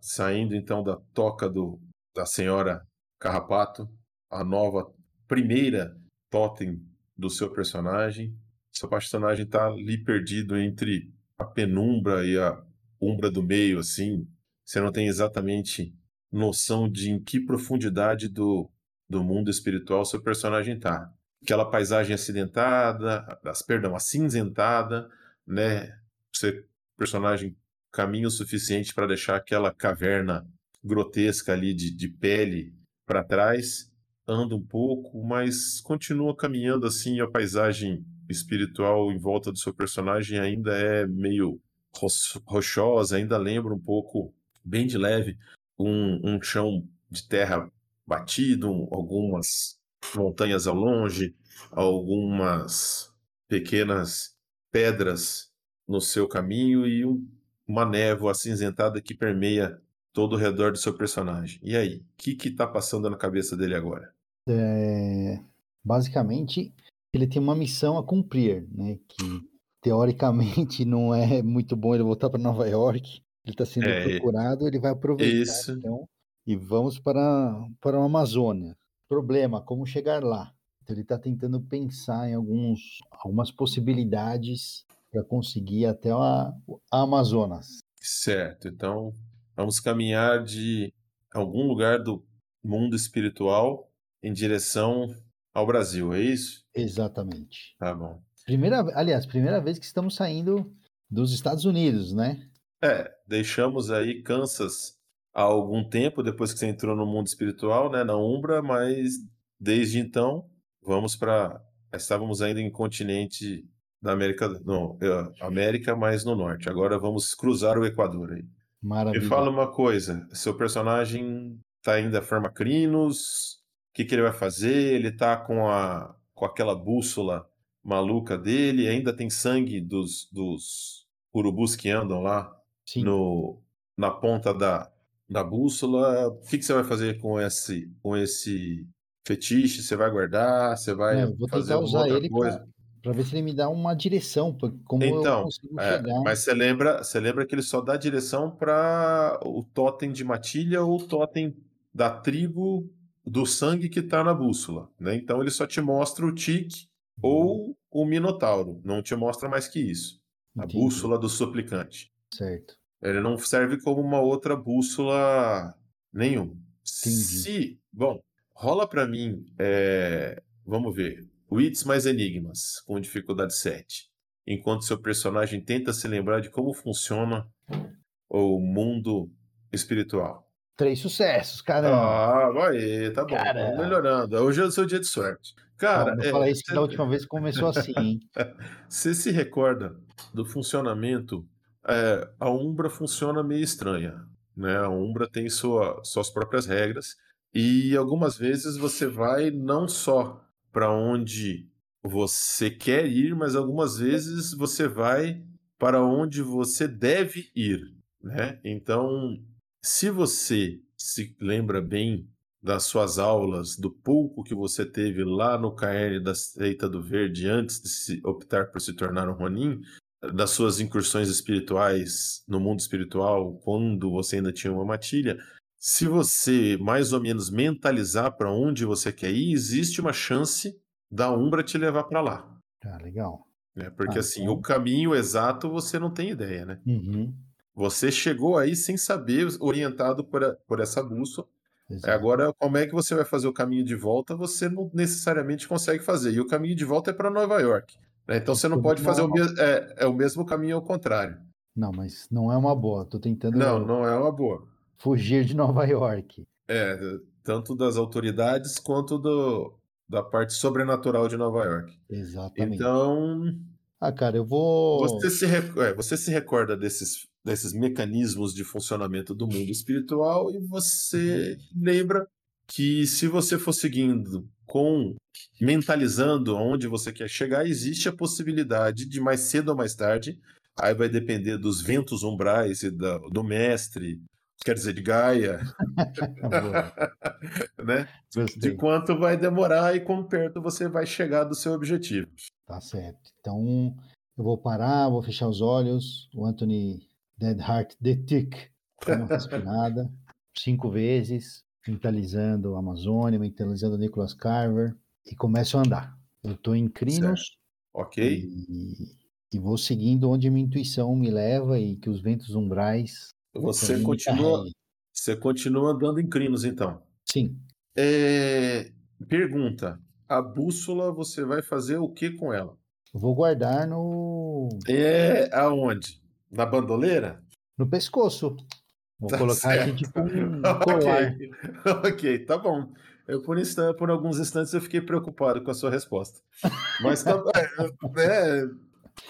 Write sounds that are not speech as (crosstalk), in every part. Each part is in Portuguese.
Saindo então da toca do, da senhora Carrapato, a nova primeira totem do seu personagem. Seu personagem está ali perdido entre a penumbra e a umbra do meio, assim. Você não tem exatamente noção de em que profundidade do, do mundo espiritual seu personagem está. Aquela paisagem acidentada, as, perdão, acinzentada, né? Seu personagem caminho suficiente para deixar aquela caverna grotesca ali de, de pele para trás, anda um pouco, mas continua caminhando assim, a paisagem espiritual em volta do seu personagem ainda é meio rochosa, ainda lembra um pouco, bem de leve, um, um chão de terra batido, algumas montanhas ao longe, algumas pequenas pedras no seu caminho e um, uma névoa acinzentada que permeia todo o redor do seu personagem. E aí, o que está passando na cabeça dele agora? É, basicamente, ele tem uma missão a cumprir, né? Que teoricamente não é muito bom ele voltar para Nova York. Ele está sendo é, procurado, ele vai aproveitar isso. então e vamos para para a Amazônia. Problema, como chegar lá? Então ele está tentando pensar em alguns algumas possibilidades para conseguir até a Amazonas. Certo. Então vamos caminhar de algum lugar do mundo espiritual em direção ao Brasil, é isso? Exatamente. Tá bom. Primeira, aliás, primeira vez que estamos saindo dos Estados Unidos, né? É, deixamos aí Kansas há algum tempo depois que você entrou no mundo espiritual, né, na Umbra, mas desde então vamos para estávamos ainda em continente da América, não, é, América, mas no norte. Agora vamos cruzar o Equador aí. Maravilha. Me fala uma coisa, seu personagem tá ainda forma Crinos, o que, que ele vai fazer? Ele tá com a com aquela bússola maluca dele, ainda tem sangue dos, dos urubus que andam lá Sim. no, na ponta da, da bússola. O que, que você vai fazer com esse, com esse fetiche? Você vai guardar? Você vai é, vou fazer usar ele coisa? Para ver se ele me dá uma direção, como então, eu consigo é, chegar. Mas você lembra, você lembra que ele só dá direção para o totem de matilha ou o totem da tribo do sangue que está na bússola, né? Então ele só te mostra o tique ou o minotauro, não te mostra mais que isso. A Entendi. bússola do suplicante. Certo. Ele não serve como uma outra bússola nenhuma. Se, bom, rola para mim, é, vamos ver, Wits mais Enigmas com dificuldade 7. Enquanto seu personagem tenta se lembrar de como funciona o mundo espiritual. Três sucessos, caramba. Ah, vai, tá bom. Caramba. melhorando. Hoje é o seu dia de sorte. Cara, não, não é, isso da última vez começou assim, hein? (laughs) Você se recorda do funcionamento? É, a Umbra funciona meio estranha, né? A Umbra tem sua, suas próprias regras e algumas vezes você vai não só para onde você quer ir, mas algumas vezes você vai para onde você deve ir, né? Então, se você se lembra bem das suas aulas, do pouco que você teve lá no caerne da Seita do Verde antes de se optar por se tornar um Ronin, das suas incursões espirituais no mundo espiritual, quando você ainda tinha uma matilha, se você mais ou menos mentalizar para onde você quer ir, existe uma chance da Umbra te levar para lá. Ah, legal. É, porque ah, assim, então... o caminho exato você não tem ideia, né? Uhum. Você chegou aí sem saber, orientado por, a, por essa bússola, Exato. Agora, como é que você vai fazer o caminho de volta? Você não necessariamente consegue fazer. E o caminho de volta é para Nova York. Né? Então você não pode fazer o, me é, é, o mesmo caminho ao contrário. Não, mas não é uma boa. Tô tentando. Não, não é uma boa. Fugir de Nova York. É, tanto das autoridades quanto do, da parte sobrenatural de Nova York. Exatamente. Então. Ah, cara, eu vou. Você se, é, você se recorda desses desses mecanismos de funcionamento do mundo espiritual e você lembra que se você for seguindo com mentalizando aonde você quer chegar, existe a possibilidade de mais cedo ou mais tarde, aí vai depender dos ventos umbrais e da, do mestre quer dizer, de Gaia, (laughs) (laughs) né? De quanto vai demorar e quão perto você vai chegar do seu objetivo. Tá certo. Então, eu vou parar, vou fechar os olhos. O Anthony Dead Heart The Tick, uma respirada, (laughs) cinco vezes, mentalizando a Amazônia, mentalizando o Nicholas Carver e começo a andar. Eu estou em Crinos. Ok. E, e, vou seguindo onde minha intuição me leva e que os ventos umbrais. Você continua, você continua andando em Crinos, então? Sim. É, pergunta: a bússola você vai fazer o que com ela? Vou guardar no. É aonde? Na bandoleira? No pescoço. Vou tá colocar certo. aqui tipo um (laughs) colar. ok, ok, tá bom. Eu, por, instante, por alguns instantes eu fiquei preocupado com a sua resposta. Mas tá, (laughs) é,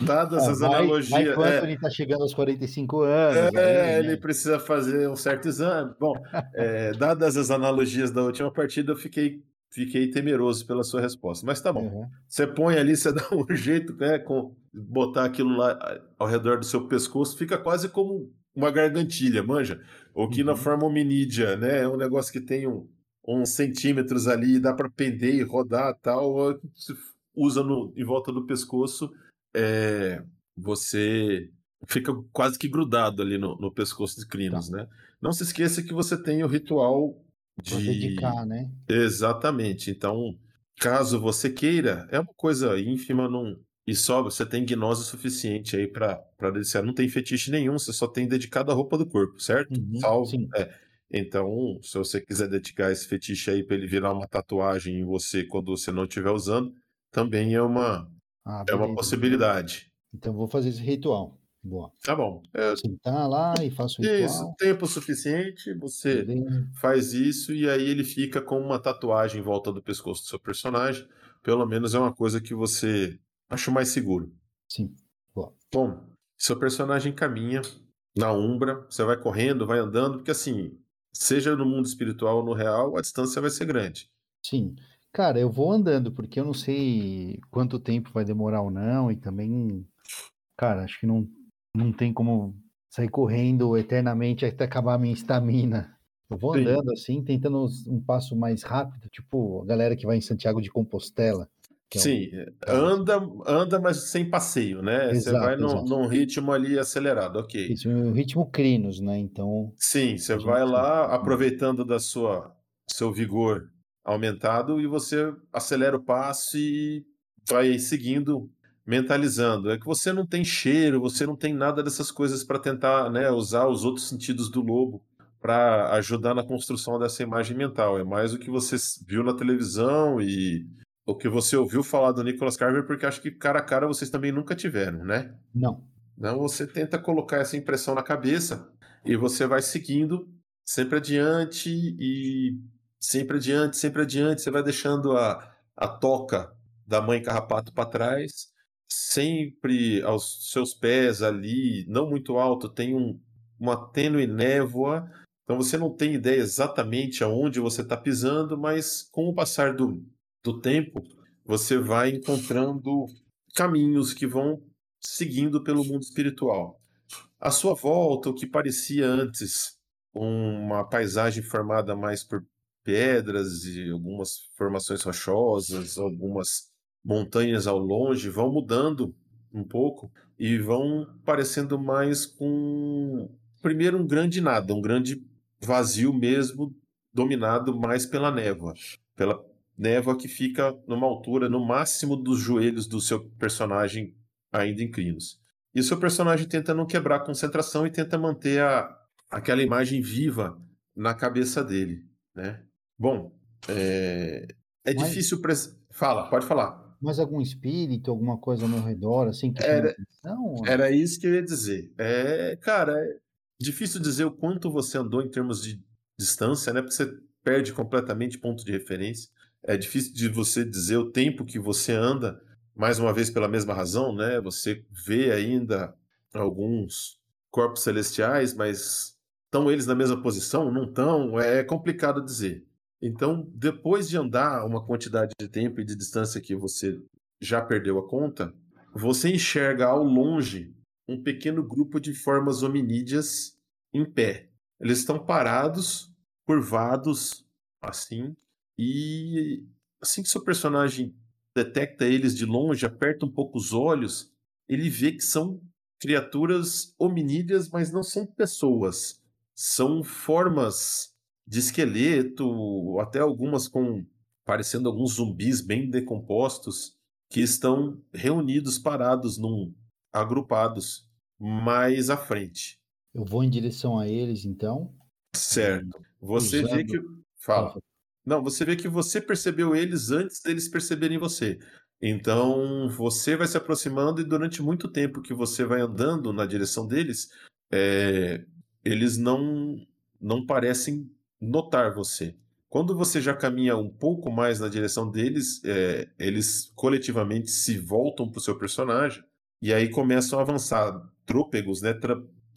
é, dadas ah, as vai, analogias. Vai é, ele está chegando aos 45 anos. É, aí, ele né? precisa fazer um certo exame. Bom, é, (laughs) dadas as analogias da última partida, eu fiquei, fiquei temeroso pela sua resposta. Mas tá bom. Uhum. Você põe ali, você (laughs) dá um jeito, né, com botar aquilo lá ao redor do seu pescoço, fica quase como uma gargantilha, manja? Ou que uhum. na forma hominídea, né? É um negócio que tem um uns centímetros ali, dá para pender e rodar tal, se usa no, em volta do pescoço, é, você fica quase que grudado ali no, no pescoço de Crinos, tá. né? Não se esqueça que você tem o ritual de... Pra dedicar, né? Exatamente. Então, caso você queira, é uma coisa ínfima, não... e só você tem gnose suficiente aí para dedicar. Não tem fetiche nenhum, você só tem dedicado a roupa do corpo, certo? Uhum, Salvo. É. Então, se você quiser dedicar esse fetiche aí para ele virar uma tatuagem em você quando você não estiver usando, também é uma, ah, é uma possibilidade. Então, vou fazer esse ritual. Boa. Tá bom. É... Sentar lá e faço o ritual. Isso, tempo suficiente, você faz isso e aí ele fica com uma tatuagem em volta do pescoço do seu personagem. Pelo menos é uma coisa que você acha mais seguro. Sim. Boa. Bom, seu personagem caminha na Umbra, você vai correndo, vai andando, porque assim, seja no mundo espiritual ou no real, a distância vai ser grande. Sim. Cara, eu vou andando, porque eu não sei quanto tempo vai demorar ou não, e também, cara, acho que não, não tem como sair correndo eternamente até acabar a minha estamina. Eu vou Sim. andando assim, tentando um passo mais rápido, tipo a galera que vai em Santiago de Compostela. É Sim, um... anda, anda, mas sem passeio, né? Exato, você vai num, num, ritmo ali acelerado, ok. Isso, um ritmo crinos, né? Então. Sim, você vai lá aproveitando da sua seu vigor aumentado e você acelera o passo e vai seguindo, mentalizando. É que você não tem cheiro, você não tem nada dessas coisas para tentar né, usar os outros sentidos do lobo para ajudar na construção dessa imagem mental. É mais o que você viu na televisão e o que você ouviu falar do Nicholas Carver, porque acho que cara a cara vocês também nunca tiveram, né? Não. Não, você tenta colocar essa impressão na cabeça e você vai seguindo sempre adiante e sempre adiante, sempre adiante, você vai deixando a, a toca da mãe carrapato para trás, sempre aos seus pés ali, não muito alto, tem um, uma tênue névoa, então você não tem ideia exatamente aonde você está pisando, mas com o passar do, do tempo, você vai encontrando caminhos que vão seguindo pelo mundo espiritual. À sua volta, o que parecia antes uma paisagem formada mais por pedras e algumas formações rochosas, algumas montanhas ao longe, vão mudando um pouco e vão parecendo mais com primeiro um grande nada, um grande vazio mesmo, dominado mais pela névoa, pela névoa que fica numa altura no máximo dos joelhos do seu personagem ainda em Crinos. E o seu personagem tenta não quebrar a concentração e tenta manter a, aquela imagem viva na cabeça dele, né? Bom, é, é Mas... difícil... Pres... Fala, pode falar. Mas algum espírito, alguma coisa ao meu redor, assim, que era, era isso que eu ia dizer. É, cara, é difícil dizer o quanto você andou em termos de distância, né? Porque você perde completamente ponto de referência. É difícil de você dizer o tempo que você anda, mais uma vez pela mesma razão, né? Você vê ainda alguns corpos celestiais, mas estão eles na mesma posição? Não estão? É complicado dizer. Então, depois de andar uma quantidade de tempo e de distância que você já perdeu a conta, você enxerga ao longe um pequeno grupo de formas hominídeas em pé. eles estão parados, curvados, assim, e assim que seu personagem detecta eles de longe, aperta um pouco os olhos, ele vê que são criaturas hominídeas, mas não são pessoas. São formas de esqueleto, até algumas com parecendo alguns zumbis bem decompostos que estão reunidos, parados num agrupados mais à frente. Eu vou em direção a eles, então. Certo. Você Usando... vê que fala. Não, você vê que você percebeu eles antes deles perceberem você. Então você vai se aproximando e durante muito tempo que você vai andando na direção deles, é... eles não não parecem notar você. Quando você já caminha um pouco mais na direção deles, é, eles coletivamente se voltam para o seu personagem e aí começam a avançar trôpegos, né,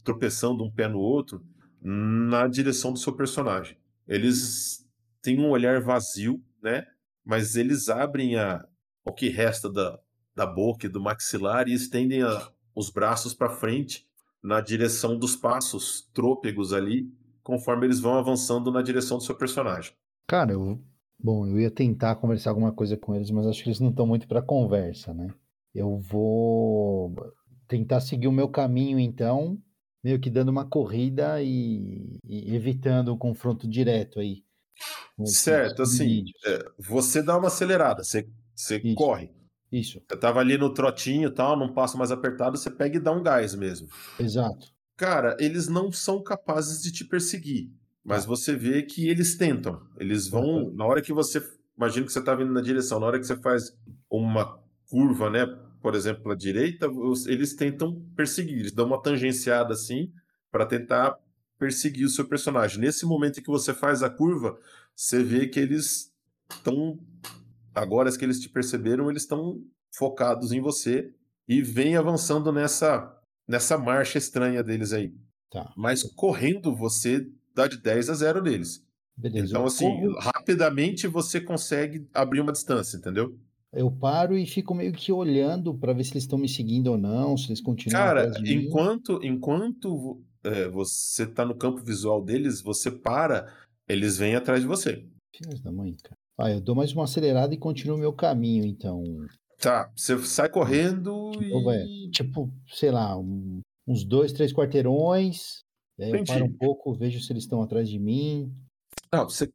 tropeçando um pé no outro, na direção do seu personagem. Eles têm um olhar vazio, né, mas eles abrem a, o que resta da, da boca e do maxilar e estendem a, os braços para frente na direção dos passos trôpegos ali conforme eles vão avançando na direção do seu personagem. Cara, eu, bom, eu ia tentar conversar alguma coisa com eles, mas acho que eles não estão muito para conversa, né? Eu vou tentar seguir o meu caminho, então, meio que dando uma corrida e, e evitando o confronto direto aí. Certo, assim, é, você dá uma acelerada, você, você Isso. corre. Isso. Você tava ali no trotinho e tal, num passo mais apertado, você pega e dá um gás mesmo. Exato. Cara, eles não são capazes de te perseguir, mas tá. você vê que eles tentam. Eles vão, na hora que você, imagina que você está vindo na direção, na hora que você faz uma curva, né, por exemplo, à direita, eles tentam perseguir, eles dão uma tangenciada assim para tentar perseguir o seu personagem. Nesse momento em que você faz a curva, você vê que eles estão agora que eles te perceberam, eles estão focados em você e vem avançando nessa nessa marcha estranha deles aí. Tá. Mas correndo você dá de 10 a 0 deles. Beleza. Então, assim, corro... rapidamente você consegue abrir uma distância, entendeu? Eu paro e fico meio que olhando para ver se eles estão me seguindo ou não, se eles continuam. Cara, enquanto, enquanto é, você tá no campo visual deles, você para, eles vêm atrás de você. Filhos da mãe, cara. Ah, eu dou mais uma acelerada e continuo o meu caminho, então. Tá, você sai correndo tipo, e. Tipo, sei lá, um, uns dois, três quarteirões. aí eu paro um pouco, vejo se eles estão atrás de mim. Não, você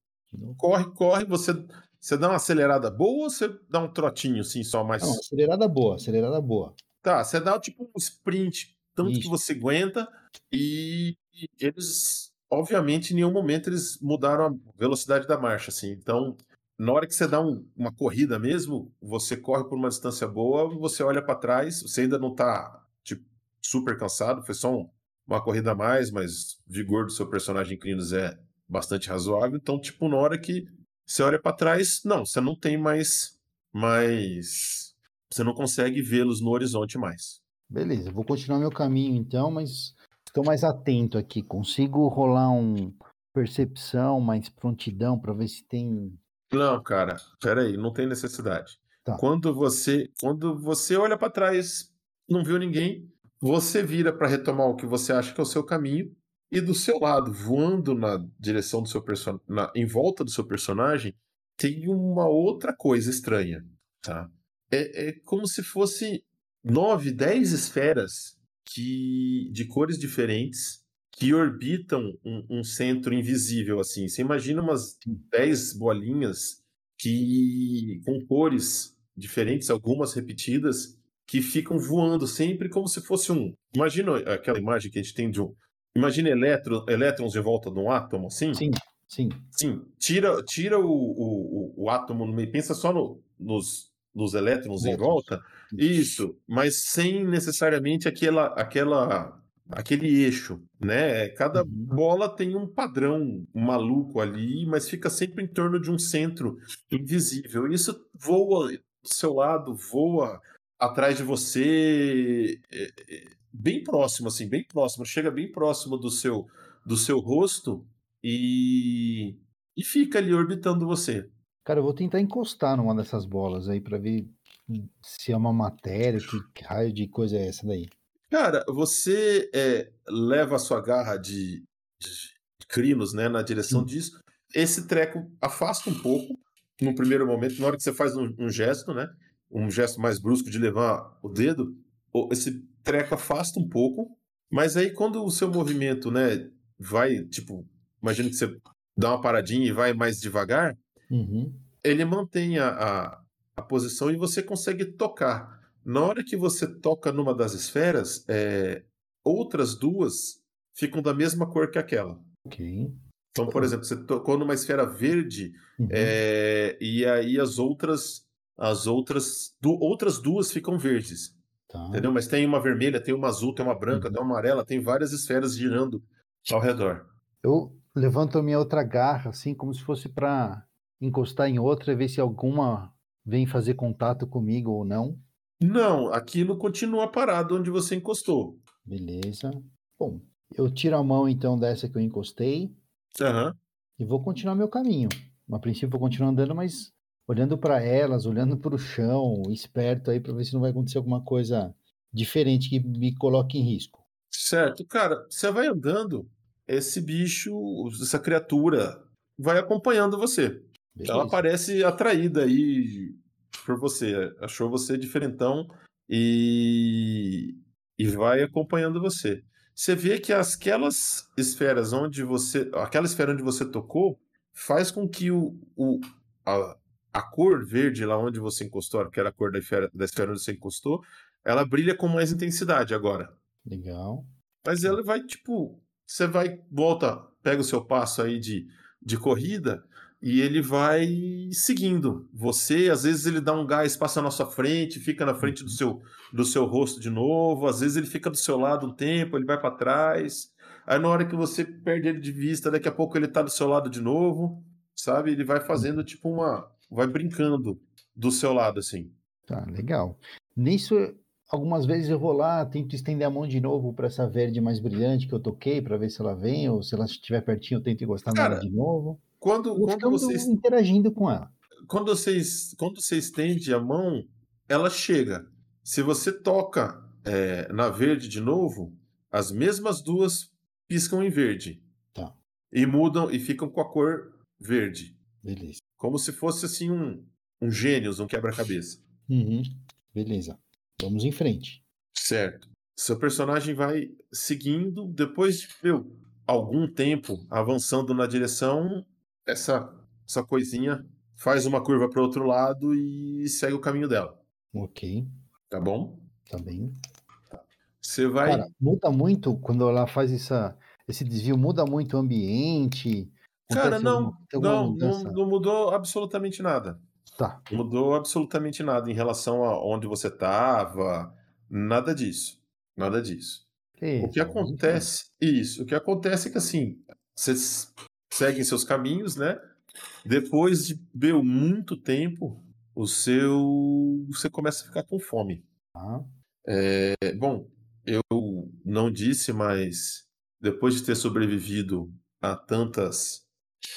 corre, corre, você, você dá uma acelerada boa ou você dá um trotinho assim, só mais. Não, acelerada boa, acelerada boa. Tá, você dá tipo um sprint, tanto Isso. que você aguenta, e eles, obviamente, em nenhum momento eles mudaram a velocidade da marcha, assim. Então, na hora que você dá um, uma corrida mesmo, você corre por uma distância boa, você olha para trás, você ainda não tá tipo, super cansado, foi só um, uma corrida a mais, mas o vigor do seu personagem Crinos é bastante razoável. Então, tipo, na hora que você olha para trás, não, você não tem mais mais você não consegue vê-los no horizonte mais. Beleza, vou continuar meu caminho então, mas estou mais atento aqui. Consigo rolar um percepção, mais prontidão para ver se tem não, cara, peraí, não tem necessidade. Tá. Quando você, quando você olha para trás, não viu ninguém, você vira para retomar o que você acha que é o seu caminho e do seu lado, voando na direção do seu personagem, em volta do seu personagem, tem uma outra coisa estranha, tá? É, é como se fosse nove, dez esferas que de cores diferentes que orbitam um, um, centro invisível, assim. Você imagina umas 10 bolinhas que com cores diferentes, algumas repetidas, que ficam voando sempre como se fosse um. Imagina aquela imagem que a gente tem de um. Imagina elétron, elétrons em volta de um átomo, assim? Sim, sim. Sim. Tira, tira o, o, o, o átomo no meio, pensa só no, nos, nos elétrons em volta. Isso, mas sem necessariamente aquela, aquela aquele eixo, né? Cada uhum. bola tem um padrão maluco ali, mas fica sempre em torno de um centro invisível. E isso voa do seu lado, voa atrás de você, é, é, bem próximo, assim, bem próximo, chega bem próximo do seu do seu rosto e e fica ali orbitando você. Cara, eu vou tentar encostar numa dessas bolas aí para ver se é uma matéria, que raio de coisa é essa daí. Cara, você é, leva a sua garra de, de, crinos, né, na direção Sim. disso. Esse treco afasta um pouco no primeiro momento, na hora que você faz um, um gesto, né, um gesto mais brusco de levar o dedo, esse treco afasta um pouco, mas aí quando o seu movimento, né, vai, tipo, imagina que você dá uma paradinha e vai mais devagar, uhum. ele mantém a, a, a, posição e você consegue tocar. Na hora que você toca numa das esferas, é, outras duas ficam da mesma cor que aquela. Ok. Então, por exemplo, você tocou numa esfera verde uhum. é, e aí as outras as outras du outras duas ficam verdes. Tá. Entendeu? Mas tem uma vermelha, tem uma azul, tem uma branca, uhum. tem uma amarela, tem várias esferas girando ao redor. Eu levanto a minha outra garra, assim, como se fosse para encostar em outra e ver se alguma vem fazer contato comigo ou não. Não, aquilo continua parado onde você encostou. Beleza. Bom, eu tiro a mão então dessa que eu encostei. Uhum. E vou continuar meu caminho. A princípio vou continuar andando, mas olhando para elas, olhando para o chão, esperto aí para ver se não vai acontecer alguma coisa diferente que me coloque em risco. Certo, cara, você vai andando, esse bicho, essa criatura, vai acompanhando você. Beleza. Ela parece atraída aí por você, achou você diferentão e, e vai acompanhando você. Você vê que aquelas esferas onde você, aquela esfera onde você tocou, faz com que o, o a, a cor verde lá onde você encostou, que era a cor da esfera, da esfera onde você encostou, ela brilha com mais intensidade agora. Legal. Mas ela vai, tipo, você vai, volta, pega o seu passo aí de, de corrida e ele vai seguindo você. Às vezes ele dá um gás, passa na sua frente, fica na frente do seu, do seu rosto de novo. Às vezes ele fica do seu lado um tempo, ele vai para trás. Aí na hora que você perde ele de vista, daqui a pouco ele tá do seu lado de novo, sabe? Ele vai fazendo tipo uma. Vai brincando do seu lado, assim. Tá, legal. Nisso Algumas vezes eu vou lá, tento estender a mão de novo para essa verde mais brilhante que eu toquei, para ver se ela vem, ou se ela estiver pertinho, eu tento encostar nela de novo. Quando, quando vocês interagindo com ela. Quando vocês, quando você estende a mão, ela chega. Se você toca é, na verde de novo, as mesmas duas piscam em verde. Tá. E mudam e ficam com a cor verde. Beleza. Como se fosse assim um, um gênios, um quebra-cabeça. Uhum. Beleza. Vamos em frente. Certo. Seu personagem vai seguindo, depois de meu, algum tempo avançando na direção, essa, essa coisinha faz uma curva para o outro lado e segue o caminho dela. Ok. Tá bom? Tá bem. Você vai. Cara, muda muito quando ela faz essa, esse desvio, muda muito o ambiente. Cara, não, não, não, não mudou absolutamente nada. Tá. Mudou absolutamente nada em relação a onde você estava, nada disso. Nada disso. o que acontece, isso, o que acontece é que assim, vocês seguem seus caminhos, né? Depois de meu, muito tempo, o seu. Você começa a ficar com fome. Ah. É, bom, eu não disse, mas depois de ter sobrevivido a tantas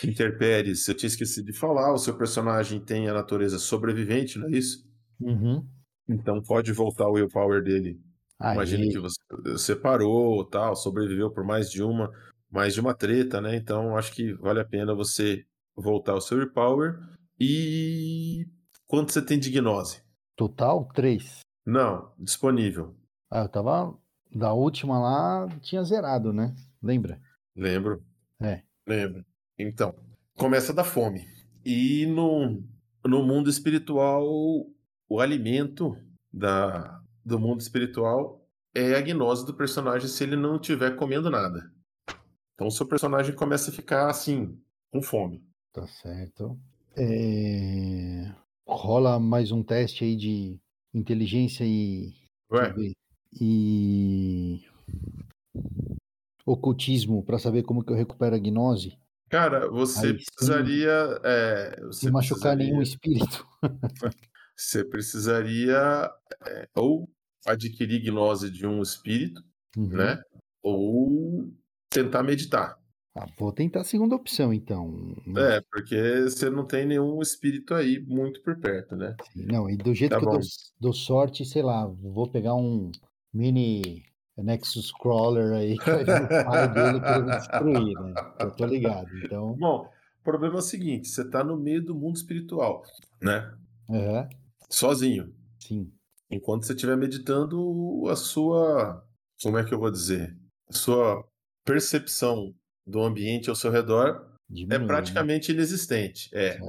Interpéries, eu tinha esquecido de falar, o seu personagem tem a natureza sobrevivente, não é isso? Uhum. Então pode voltar o willpower dele. Aí. Imagine que você separou, tal, sobreviveu por mais de uma, mais de uma treta, né? Então acho que vale a pena você voltar o seu willpower. E quanto você tem de gnose? Total, três. Não, disponível. Ah, eu tava. Da última lá, tinha zerado, né? Lembra? Lembro. É. Lembro. Então, começa da fome. E no, no mundo espiritual, o alimento da, do mundo espiritual é a gnose do personagem se ele não estiver comendo nada. Então o seu personagem começa a ficar assim, com fome. Tá certo. É... Rola mais um teste aí de inteligência e. Ué. E. Ocultismo para saber como que eu recupero a gnose. Cara, você Aí, precisaria. É, você não machucar precisaria, nenhum espírito. (laughs) você precisaria é, ou adquirir gnose de um espírito, uhum. né? Ou tentar meditar. Ah, vou tentar a segunda opção, então. É, porque você não tem nenhum espírito aí muito por perto, né? Sim, não, e do jeito tá que bom. eu dou, dou, sorte, sei lá, vou pegar um mini Nexus Crawler aí que vai vir o pai dele querendo destruir, né? Eu tô ligado. Então. Bom, o problema é o seguinte: você tá no meio do mundo espiritual, né? Uhum. Sozinho. Sim. Enquanto você estiver meditando, a sua. Como é que eu vou dizer? A sua percepção do ambiente ao seu redor é Diminui, é praticamente né? inexistente. É.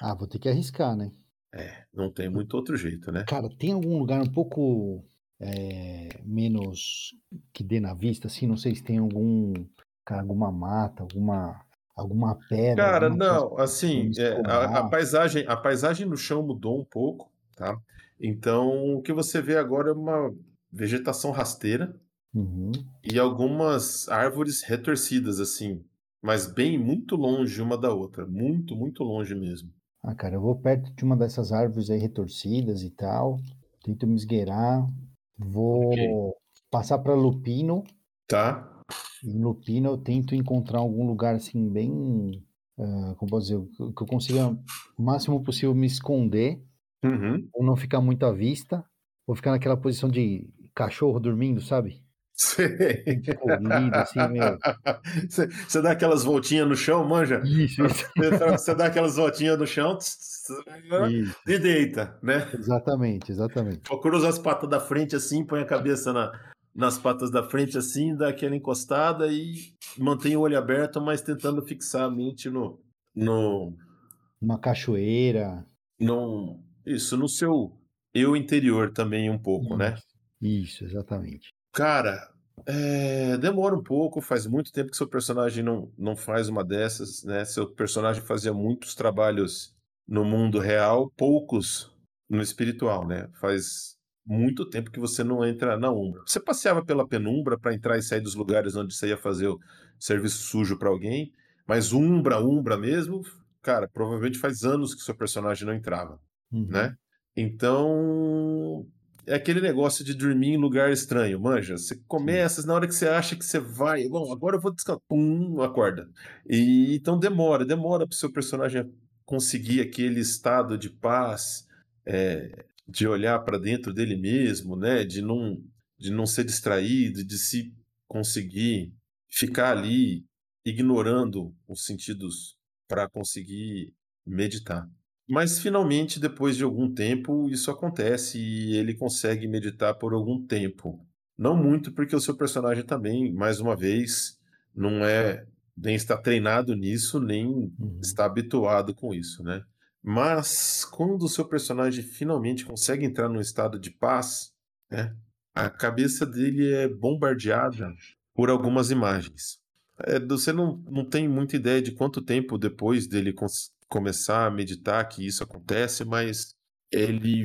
Ah, vou ter que arriscar, né? É, não tem muito outro jeito, né? Cara, tem algum lugar um pouco é, menos que dê na vista, assim? Não sei se tem algum, cara, alguma mata, alguma, alguma pedra. Cara, não, assim, é, a, a, paisagem, a paisagem no chão mudou um pouco, tá? Então, o que você vê agora é uma vegetação rasteira uhum. e algumas árvores retorcidas, assim, mas bem muito longe uma da outra, muito, muito longe mesmo. Ah, cara, eu vou perto de uma dessas árvores aí retorcidas e tal, tento me esgueirar, vou okay. passar para Lupino. Tá. Em Lupino eu tento encontrar algum lugar assim bem, uh, como posso dizer, que eu consiga o máximo possível me esconder, uhum. ou não ficar muito à vista, vou ficar naquela posição de cachorro dormindo, sabe? Colorido, assim, meu. (laughs) Você, você dá aquelas voltinhas no chão, manja? Isso, isso. (laughs) Você dá aquelas voltinhas no chão isso. e deita, né? Exatamente, exatamente. Cruza as patas da frente assim, põe a cabeça na, nas patas da frente assim, dá aquela encostada e mantém o olho aberto, mas tentando fixar a mente no. no Uma cachoeira. No, isso, no seu eu interior também um pouco, isso. né? Isso, exatamente. Cara, é, demora um pouco, faz muito tempo que seu personagem não, não faz uma dessas, né? Seu personagem fazia muitos trabalhos no mundo real, poucos no espiritual, né? Faz muito tempo que você não entra na Umbra. Você passeava pela penumbra para entrar e sair dos lugares onde você ia fazer o serviço sujo para alguém, mas Umbra, Umbra mesmo, cara, provavelmente faz anos que seu personagem não entrava, uhum. né? Então, é aquele negócio de dormir em lugar estranho, manja. Você começa, na hora que você acha que você vai, bom, agora eu vou descansar, pum, acorda. E então demora, demora para o seu personagem conseguir aquele estado de paz, é, de olhar para dentro dele mesmo, né? De não, de não ser distraído, de se conseguir ficar ali ignorando os sentidos para conseguir meditar. Mas finalmente, depois de algum tempo, isso acontece e ele consegue meditar por algum tempo. Não muito, porque o seu personagem também, mais uma vez, não é nem está treinado nisso, nem uhum. está habituado com isso, né? Mas quando o seu personagem finalmente consegue entrar num estado de paz, né, a cabeça dele é bombardeada por algumas imagens. É, você não, não tem muita ideia de quanto tempo depois dele começar a meditar que isso acontece, mas ele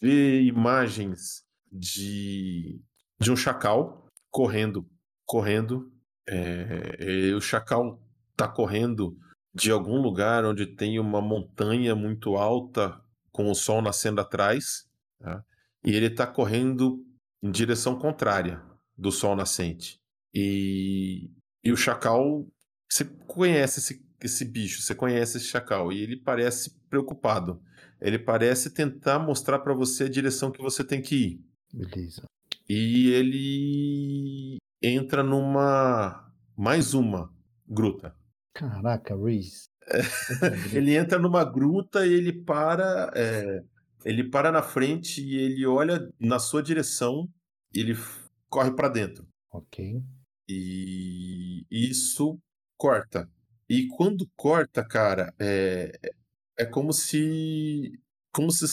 vê imagens de, de um chacal correndo, correndo. É, o chacal está correndo de algum lugar onde tem uma montanha muito alta com o sol nascendo atrás, tá? e ele está correndo em direção contrária do sol nascente. E, e o chacal, você conhece esse esse bicho, você conhece esse chacal e ele parece preocupado. Ele parece tentar mostrar para você a direção que você tem que ir. Beleza. E ele entra numa mais uma gruta. Caraca, Reese. (laughs) Ele entra numa gruta e ele para, é, ele para na frente e ele olha na sua direção. E ele corre para dentro. Ok. E isso corta e quando corta, cara, é, é como se. Como se.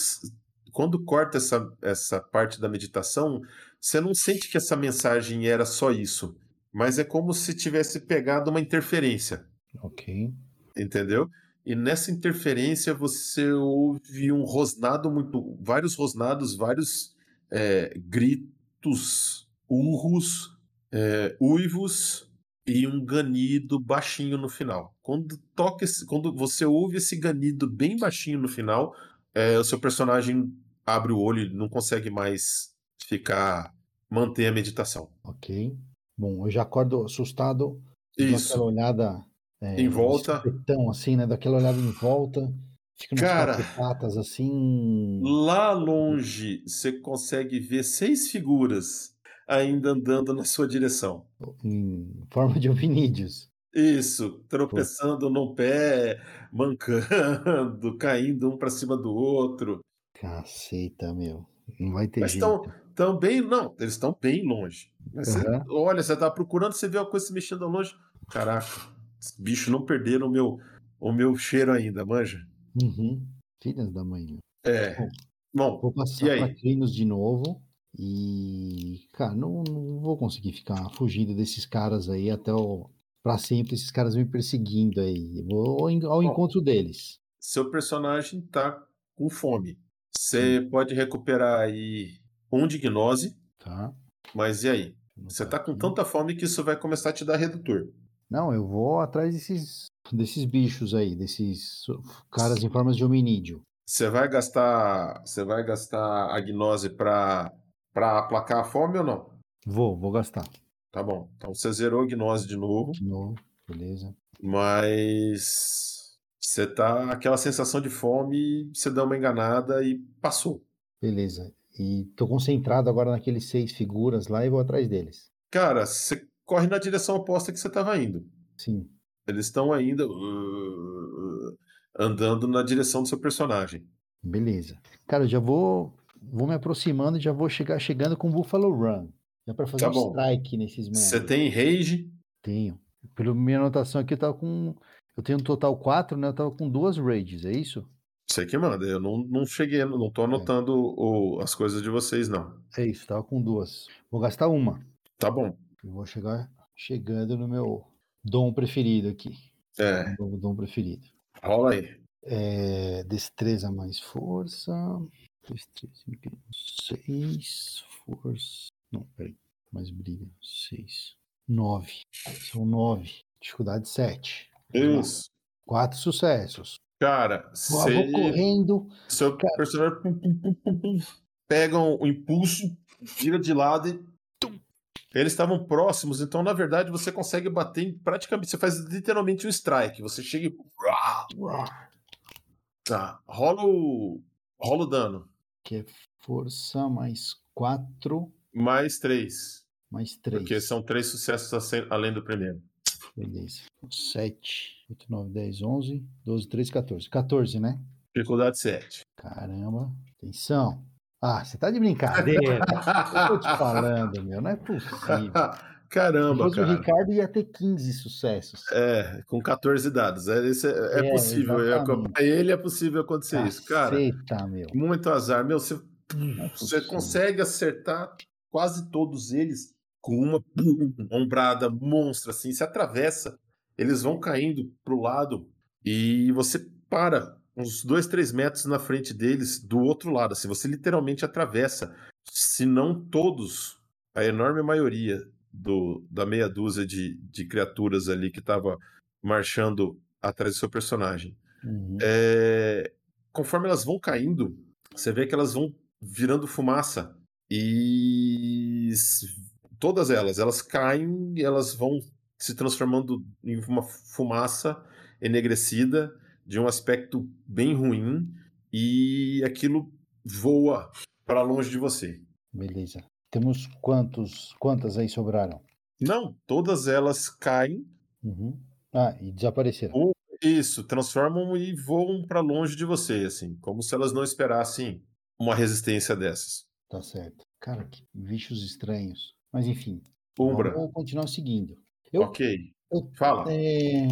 Quando corta essa, essa parte da meditação, você não sente que essa mensagem era só isso. Mas é como se tivesse pegado uma interferência. Ok. Entendeu? E nessa interferência você ouve um rosnado muito. vários rosnados, vários é, gritos, urros, é, uivos e um ganido baixinho no final. Quando toca esse, quando você ouve esse ganido bem baixinho no final, é, o seu personagem abre o olho e não consegue mais ficar manter a meditação. Ok. Bom, eu já acordo assustado, Isso. aquela olhada é, em volta, Então, assim, né? Daquela olhada em volta. Fica Cara, patas assim. Lá longe você consegue ver seis figuras ainda andando na sua direção. Em forma de ovinídeos. Isso, tropeçando no pé, mancando, (laughs) caindo um para cima do outro. Caceta, meu. Não vai ter Mas jeito. estão bem, não, eles estão bem longe. Mas você- olha, você tá procurando, você vê uma coisa se mexendo longe. Caraca, os bichos não perderam o meu, o meu cheiro ainda, manja? Uhum. Filhas da mãe. meu. É. Bom, Vou E passar aí? pra Crinos de novo. E, cara, não, não vou conseguir ficar fugindo desses caras aí até o. Pra sempre, esses caras me perseguindo aí. Vou ao, Bom. encontro deles. seu personagem tá com fome. Você pode recuperar aí um de gnose, Tá? mas e aí? Você anotar tá com tanta fome que isso vai começar a te dar redutor. Não, eu vou atrás desses, desses bichos aí, desses caras em formas de hominídeo. Você vai gastar, você vai gastar a gnose pra, pra aplacar a fome ou não? Vou, vou gastar. Tá bom. Então você zerou a gnose de novo, De novo, beleza. mas você tá aquela sensação de fome, você dá uma enganada e passou. Beleza. E tô concentrado agora naqueles seis figuras lá e vou atrás deles. Cara, você corre na direção oposta que você tava indo. Sim. Eles estão ainda uh, andando na direção do seu personagem. Beleza. Cara, eu já vou, vou me aproximando e já vou chegar chegando com Buffalo Run. Já pra fazer Tá um bom. strike nesses Você merda. tem rage, Tenho. Pela minha anotação aqui, eu tava com. Eu tenho um total 4, né? Eu tava com duas rages, é isso? você que manda. Eu não, não cheguei, não tô anotando o- as coisas de vocês, não. É isso, tava com duas. Vou gastar uma. Tá bom. Eu vou chegar chegando no meu dom preferido aqui. É, O dom preferido. rola aí. É, destreza mais força. Destreza, empírico, seis. Força. Não, peraí. Mais briga. Seis. Nove. São nove. Dificuldade sete. Isso. Quatro sucessos. Cara, você, vou correndo. seu Cara. personagem pum, pum, pum, pum, pum, pega o impulso, vira de lado e. tum. Eles estavam próximos, então na verdade você consegue bater em praticamente. Você faz literalmente um strike. Você chega e. Tá. Rola o. Rola o dano. Que é força mais quatro. Mais três. Mais três. Porque são três sucessos além do primeiro. Beleza. 7, 8, 9, 10, 11, 12, 13, 14. 14, né? Dificuldade 7. Caramba. Atenção. Ah, você tá de brincadeira. Eu tô te falando, meu. Não é possível. (laughs) Se Caramba, fosse o cara. Ricardo, ia ter 15 sucessos. É, com 14 dados. É, é, é É, possível. É, pra ele é possível acontecer isso. Cara, Caceta, meu. muito azar. Meu, você, é você consegue acertar quase todos eles com uma ombrada monstra, assim. Se atravessa, eles vão caindo pro lado e você para uns dois, três metros na frente deles, do outro lado. Assim, você literalmente atravessa. Se não todos, a enorme maioria do, da meia dúzia de, de criaturas ali que estava marchando atrás do seu personagem. Uhum. É, conforme elas vão caindo, você vê que elas vão virando fumaça. E todas elas, elas caem e elas vão se transformando em uma fumaça enegrecida de um aspecto bem ruim e aquilo voa para longe de você. Beleza. Temos quantos, quantas aí sobraram? Não, todas elas caem, Uhum. Ah, e desapareceram. ou isso, transformam e voam para longe de você, assim, como se elas não esperassem uma resistência dessas. Tá certo. Cara, que bichos estranhos. Mas enfim. Umbra, Vamos continuar seguindo. Eu, ok. eu- Fala. é,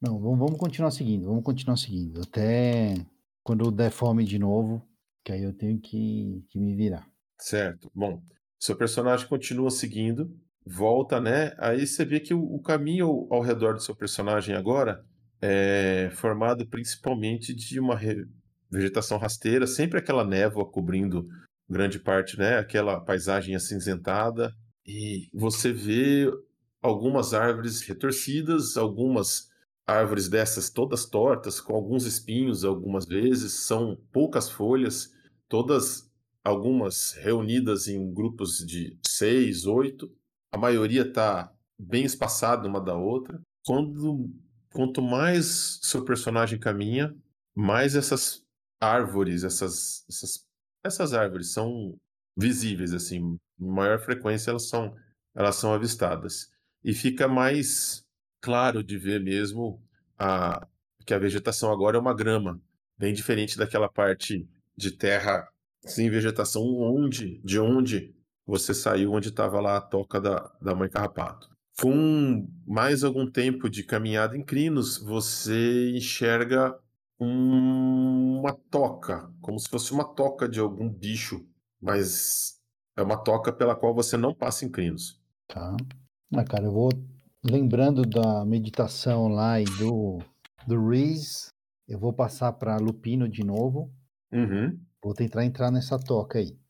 Não, vamos, vamos continuar seguindo. Vamos continuar seguindo. Até quando der fome de novo, que aí eu tenho que, que me virar. Certo. Bom, seu personagem continua seguindo, volta, né? Aí você vê que o, caminho ao, redor do seu personagem agora é formado principalmente de uma vegetação rasteira, sempre aquela névoa cobrindo grande parte, né? Aquela paisagem acinzentada. E você vê algumas árvores retorcidas, algumas árvores dessas todas tortas, com alguns espinhos algumas vezes, são poucas folhas, todas algumas reunidas em grupos de seis, oito. A maioria está bem espaçada uma da outra. Quando, quanto mais seu personagem caminha, mais essas árvores, essas, essas, essas árvores são visíveis, assim, em maior frequência elas são, elas são avistadas. E fica mais claro de ver mesmo a, que a vegetação agora é uma grama, bem diferente daquela parte de terra sem vegetação onde, de onde você saiu, onde estava lá a toca da, da mãe carrapato. Com mais algum tempo de caminhada em crinos, você enxerga uma toca, como se fosse uma toca de algum bicho, mas é uma toca pela qual você não passa em crinos. Tá. Ah, cara, eu vou lembrando da meditação lá e do, do Reese, eu vou passar para Lupino de novo. Uhum. Vou tentar entrar nessa toca aí.